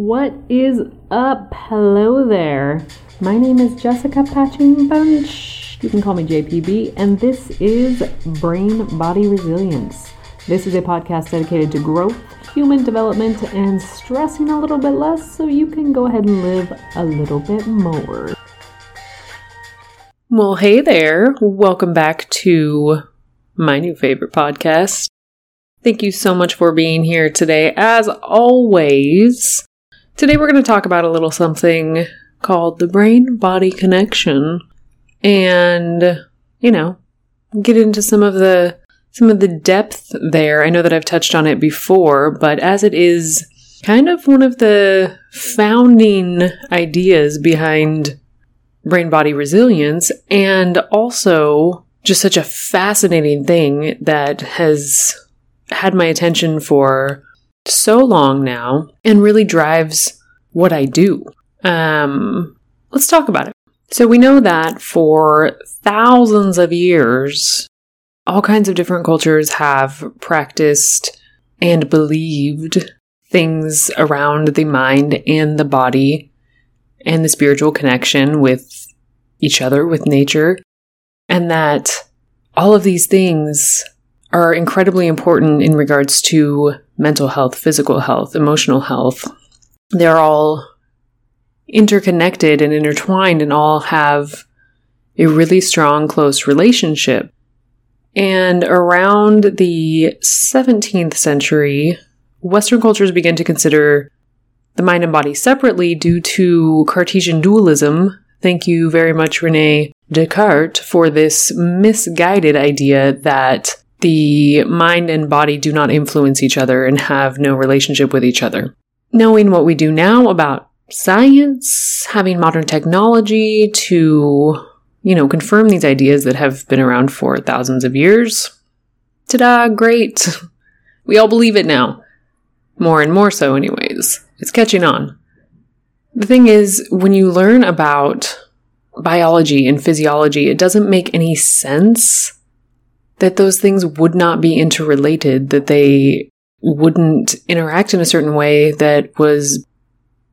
What is up? Hello there. My name is Jessica Patching Bunch. You can call me JPB, and this is Brain Body Resilience. This is a podcast dedicated to growth, human development, and stressing a little bit less so you can go ahead and live a little bit more. Well, hey there. Welcome back to my new favorite podcast. Thank you so much for being here today. As always, Today we're going to talk about a little something called the brain body connection and, you know, get into some of the some of the depth there. I know that I've touched on it before, but as it is kind of one of the founding ideas behind brain body resilience and also just such a fascinating thing that has had my attention for so long now and really drives what I do. Um, let's talk about it. So we know that for thousands of years, all kinds of different cultures have practiced and believed things around the mind and the body and the spiritual connection with each other, with nature, and that all of these things are incredibly important in regards to mental health, physical health, emotional health. They're all interconnected and intertwined and all have a really strong, close relationship. And around the 17th century, Western cultures began to consider the mind and body separately due to Cartesian dualism. Thank you very much, Rene Descartes, for this misguided idea that the mind and body do not influence each other and have no relationship with each other. Knowing what we do now about science, having modern technology to, you know, confirm these ideas that have been around for thousands of years. Ta-da, great. We all believe it now. More and more so, anyways. It's catching on. The thing is, when you learn about biology and physiology, it doesn't make any sense that those things would not be interrelated, that they wouldn't interact in a certain way that was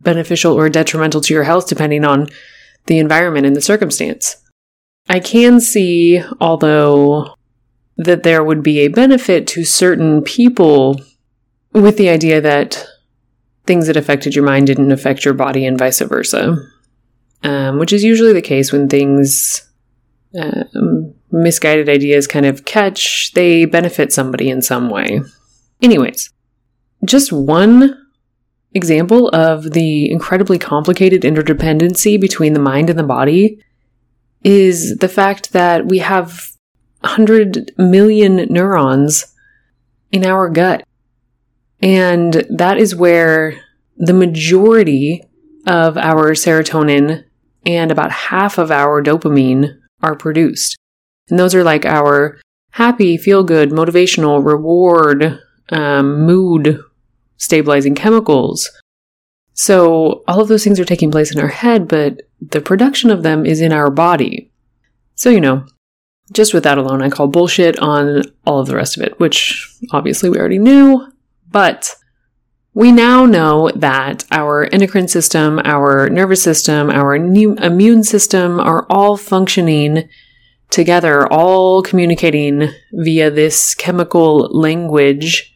beneficial or detrimental to your health, depending on the environment and the circumstance. I can see, although, that there would be a benefit to certain people with the idea that things that affected your mind didn't affect your body and vice versa, um, which is usually the case when things um, misguided ideas kind of catch, they benefit somebody in some way. Anyways, just one example of the incredibly complicated interdependency between the mind and the body is the fact that we have 100 million neurons in our gut. And that is where the majority of our serotonin and about half of our dopamine are produced. And those are like our happy, feel good, motivational, reward, um, mood stabilizing chemicals. So all of those things are taking place in our head, but the production of them is in our body. So, you know, just with that alone, I call bullshit on all of the rest of it, which obviously we already knew, but we now know that our endocrine system, our nervous system, our immune system are all functioning together, all communicating via this chemical language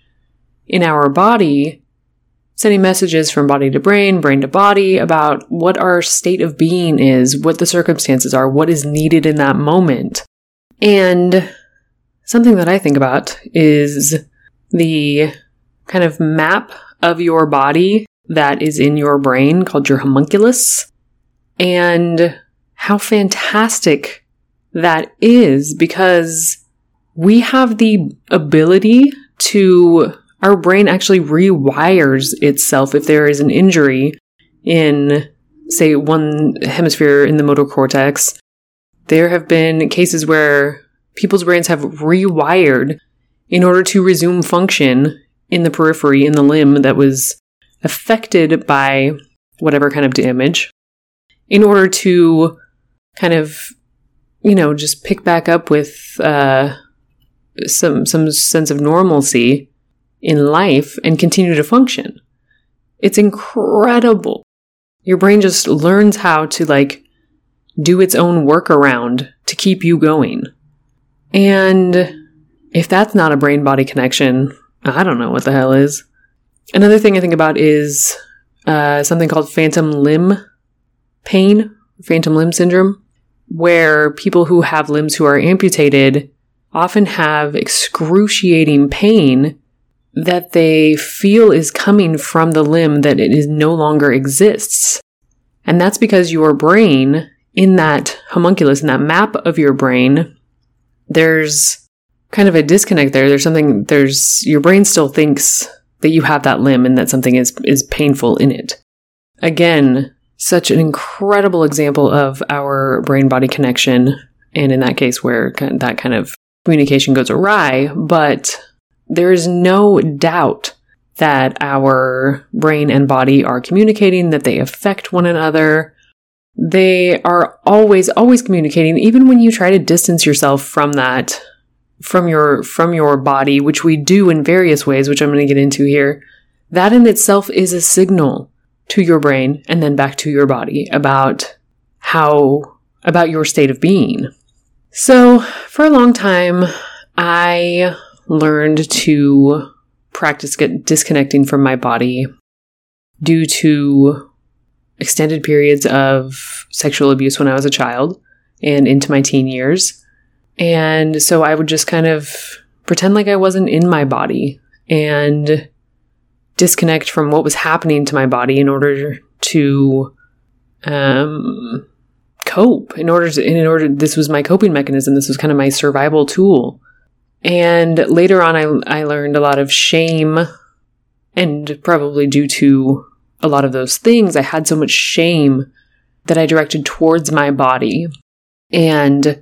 in our body, sending messages from body to brain, brain to body about what our state of being is, what the circumstances are, what is needed in that moment. And something that I think about is the kind of map of your body that is in your brain called your homunculus and how fantastic that is because we have the ability to our brain actually rewires itself if there is an injury in, say, one hemisphere in the motor cortex. There have been cases where people's brains have rewired in order to resume function in the periphery, in the limb that was affected by whatever kind of damage, in order to kind of, you know, just pick back up with uh, some some sense of normalcy in life and continue to function. It's incredible. Your brain just learns how to like do its own workaround to keep you going. And if that's not a brain body connection, I don't know what the hell is. Another thing I think about is uh, something called phantom limb pain, phantom limb syndrome, where people who have limbs who are amputated often have excruciating pain that they feel is coming from the limb that it is no longer exists. And that's because your brain, in that homunculus, in that map of your brain, there's kind of a disconnect there. There's something, there's, your brain still thinks that you have that limb and that something is, is painful in it. Again, such an incredible example of our brain body connection. And in that case, where that kind of communication goes awry, but there is no doubt that our brain and body are communicating, that they affect one another. They are always, always communicating, even when you try to distance yourself from that, from your, from your body, which we do in various ways, which I'm going to get into here. That in itself is a signal to your brain and then back to your body about how, about your state of being. So for a long time, I learned to practice get disconnecting from my body due to extended periods of sexual abuse when I was a child and into my teen years. And so I would just kind of pretend like I wasn't in my body and disconnect from what was happening to my body in order to um, cope in order to in order this was my coping mechanism this was kind of my survival tool and later on, I, I learned a lot of shame, and probably due to a lot of those things, I had so much shame that I directed towards my body. And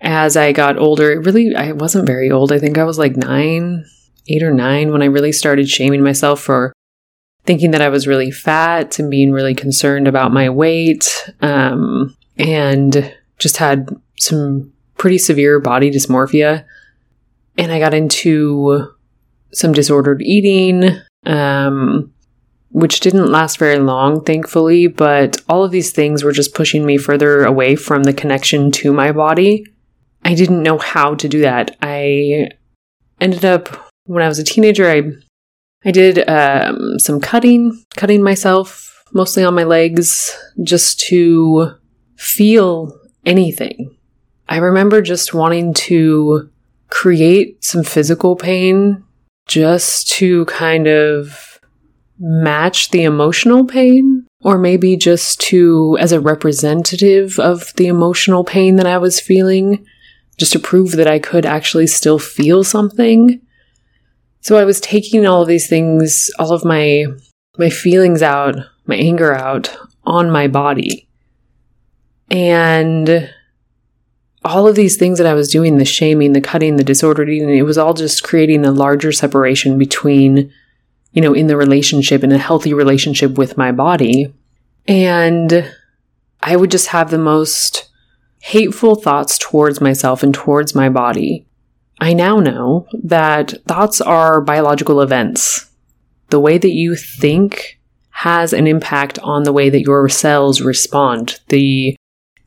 as I got older, really, I wasn't very old. I think I was like nine, eight or nine when I really started shaming myself for thinking that I was really fat and being really concerned about my weight. Um, and just had some pretty severe body dysmorphia and I got into some disordered eating, um, which didn't last very long, thankfully. But all of these things were just pushing me further away from the connection to my body. I didn't know how to do that. I ended up when I was a teenager. I I did um, some cutting, cutting myself mostly on my legs, just to feel anything. I remember just wanting to create some physical pain just to kind of match the emotional pain or maybe just to as a representative of the emotional pain that I was feeling just to prove that I could actually still feel something. So I was taking all of these things, all of my my feelings out, my anger out on my body. And all of these things that I was doing the shaming, the cutting, the disordered eating it was all just creating a larger separation between, you know, in the relationship, in a healthy relationship with my body. And I would just have the most hateful thoughts towards myself and towards my body. I now know that thoughts are biological events. The way that you think has an impact on the way that your cells respond. The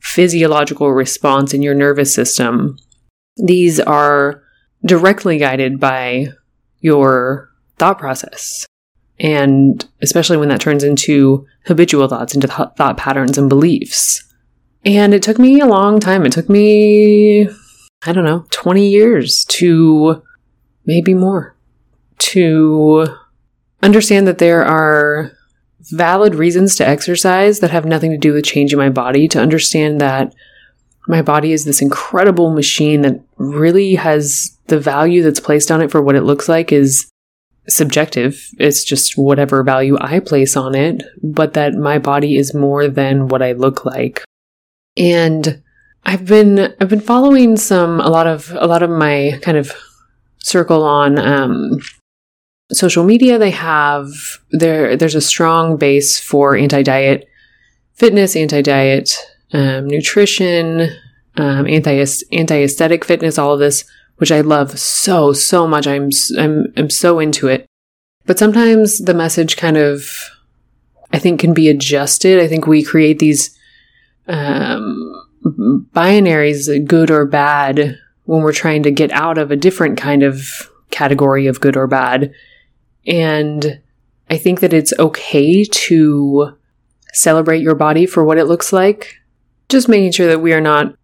physiological response in your nervous system. These are directly guided by your thought process. And especially when that turns into habitual thoughts, into th- thought patterns and beliefs. And it took me a long time. It took me, I don't know, 20 years to maybe more to understand that there are valid reasons to exercise that have nothing to do with changing my body, to understand that my body is this incredible machine that really has the value that's placed on it for what it looks like is subjective. It's just whatever value I place on it, but that my body is more than what I look like. And I've been I've been following some a lot of a lot of my kind of circle on um, social media, they have there. There's a strong base for anti-diet fitness, anti-diet um, nutrition, um, anti anti-aesthetic fitness. All of this, which I love so so much. I'm I'm I'm so into it. But sometimes the message kind of I think can be adjusted. I think we create these um, binaries, good or bad, when we're trying to get out of a different kind of category of good or bad. And I think that it's okay to celebrate your body for what it looks like. Just making sure that we are not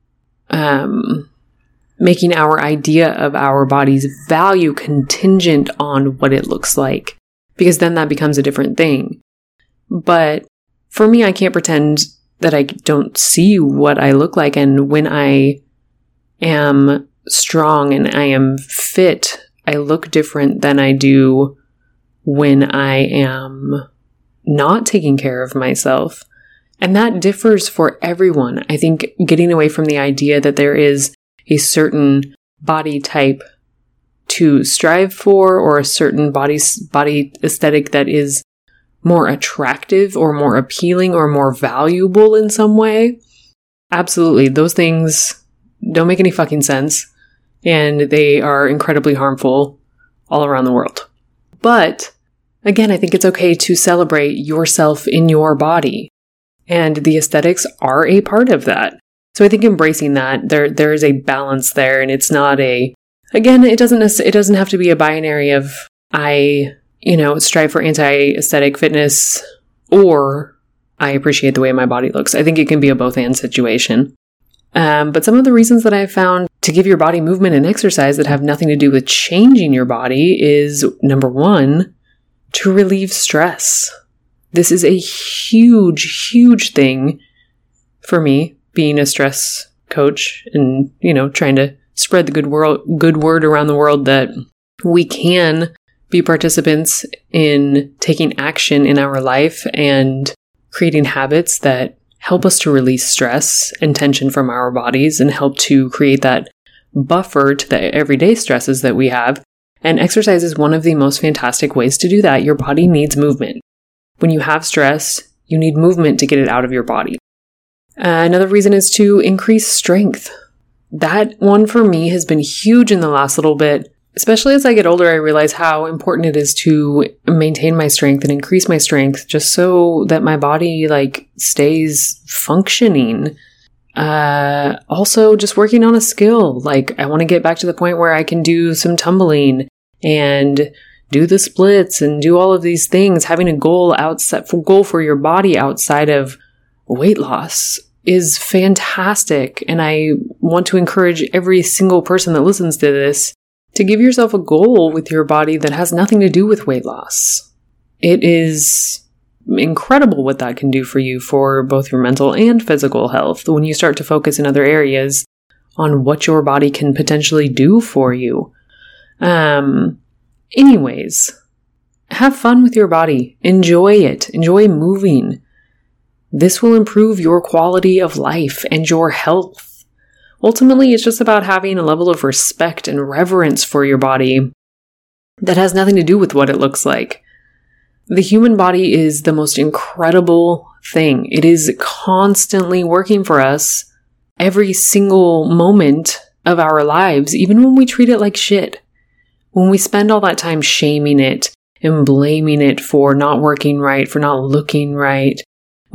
um, making our idea of our body's value contingent on what it looks like, because then that becomes a different thing. But for me, I can't pretend that I don't see what I look like. And when I am strong and I am fit, I look different than I do when I am not taking care of myself. And that differs for everyone. I think getting away from the idea that there is a certain body type to strive for or a certain body body aesthetic that is more attractive or more appealing or more valuable in some way. Absolutely. Those things don't make any fucking sense and they are incredibly harmful all around the world. But again, I think it's okay to celebrate yourself in your body and the aesthetics are a part of that. So I think embracing that there there is a balance there and it's not a again it doesn't it doesn't have to be a binary of I you know, strive for anti aesthetic fitness or I appreciate the way my body looks. I think it can be a both and situation. Um, but some of the reasons that I've found to give your body movement and exercise that have nothing to do with changing your body is number one, to relieve stress. This is a huge, huge thing for me, being a stress coach and, you know, trying to spread the good world, good word around the world that we can be participants in taking action in our life and creating habits that help us to release stress and tension from our bodies and help to create that buffer to the everyday stresses that we have. And exercise is one of the most fantastic ways to do that. Your body needs movement. When you have stress, you need movement to get it out of your body. Uh, another reason is to increase strength. That one for me has been huge in the last little bit especially as I get older, I realize how important it is to maintain my strength and increase my strength just so that my body like stays functioning. Uh, also just working on a skill. Like I want to get back to the point where I can do some tumbling and do the splits and do all of these things. Having a goal outside goal for your body outside of weight loss is fantastic. And I want to encourage every single person that listens to this to give yourself a goal with your body that has nothing to do with weight loss. It is incredible what that can do for you for both your mental and physical health when you start to focus in other areas on what your body can potentially do for you. Um, anyways, have fun with your body. Enjoy it. Enjoy moving. This will improve your quality of life and your health. Ultimately, it's just about having a level of respect and reverence for your body that has nothing to do with what it looks like. The human body is the most incredible thing. It is constantly working for us every single moment of our lives, even when we treat it like shit. When we spend all that time shaming it and blaming it for not working right, for not looking right,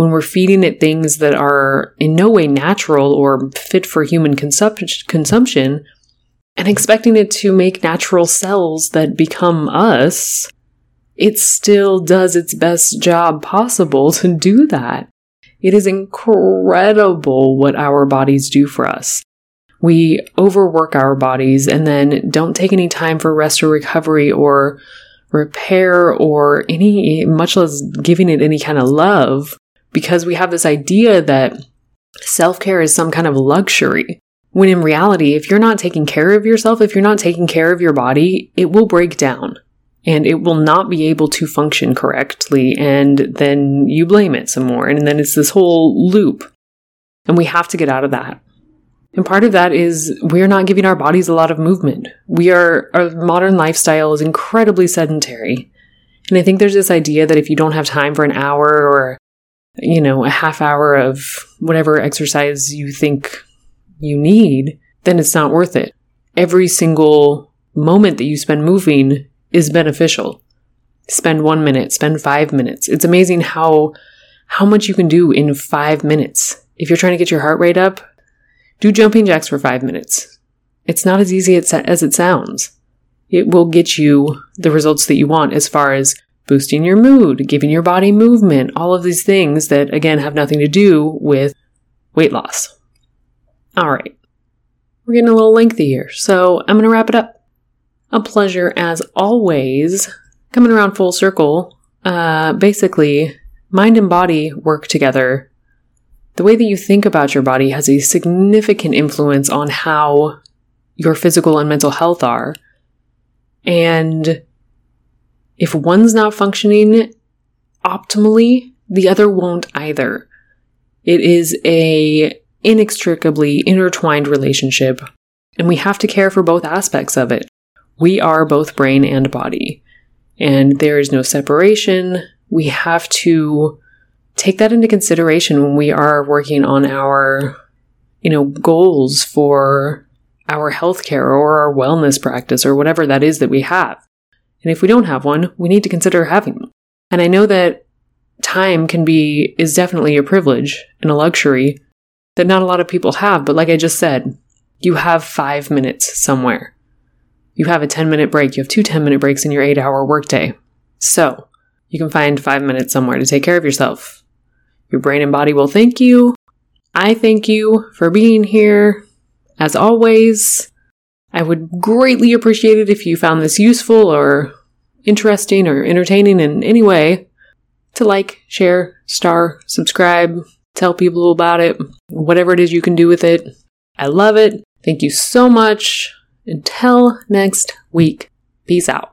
when we're feeding it things that are in no way natural or fit for human consup- consumption and expecting it to make natural cells that become us, it still does its best job possible to do that. It is incredible what our bodies do for us. We overwork our bodies and then don't take any time for rest or recovery or repair or any, much less giving it any kind of love because we have this idea that self care is some kind of luxury. When in reality, if you're not taking care of yourself, if you're not taking care of your body, it will break down and it will not be able to function correctly. And then you blame it some more. And then it's this whole loop. And we have to get out of that. And part of that is we're not giving our bodies a lot of movement. We are, our modern lifestyle is incredibly sedentary. And I think there's this idea that if you don't have time for an hour or you know, a half hour of whatever exercise you think you need, then it's not worth it. Every single moment that you spend moving is beneficial. Spend one minute, spend five minutes. It's amazing how how much you can do in five minutes. If you're trying to get your heart rate up, do jumping jacks for five minutes. It's not as easy as it sounds. It will get you the results that you want as far as boosting your mood, giving your body movement, all of these things that, again, have nothing to do with weight loss. All right. We're getting a little lengthy here, so I'm going to wrap it up. A pleasure as always. Coming around full circle, uh, basically, mind and body work together. The way that you think about your body has a significant influence on how your physical and mental health are. And if one's not functioning optimally, the other won't either. It is a inextricably intertwined relationship, and we have to care for both aspects of it. We are both brain and body, and there is no separation. We have to take that into consideration when we are working on our, you know, goals for our healthcare or our wellness practice or whatever that is that we have. And if we don't have one, we need to consider having one. And I know that time can be, is definitely a privilege and a luxury that not a lot of people have. But like I just said, you have five minutes somewhere. You have a 10 minute break. You have two 10 minute breaks in your eight hour workday. So you can find five minutes somewhere to take care of yourself. Your brain and body will thank you. I thank you for being here. As always, I would greatly appreciate it if you found this useful or interesting or entertaining in any way to like, share, star, subscribe, tell people about it, whatever it is you can do with it. I love it. Thank you so much. Until next week, peace out.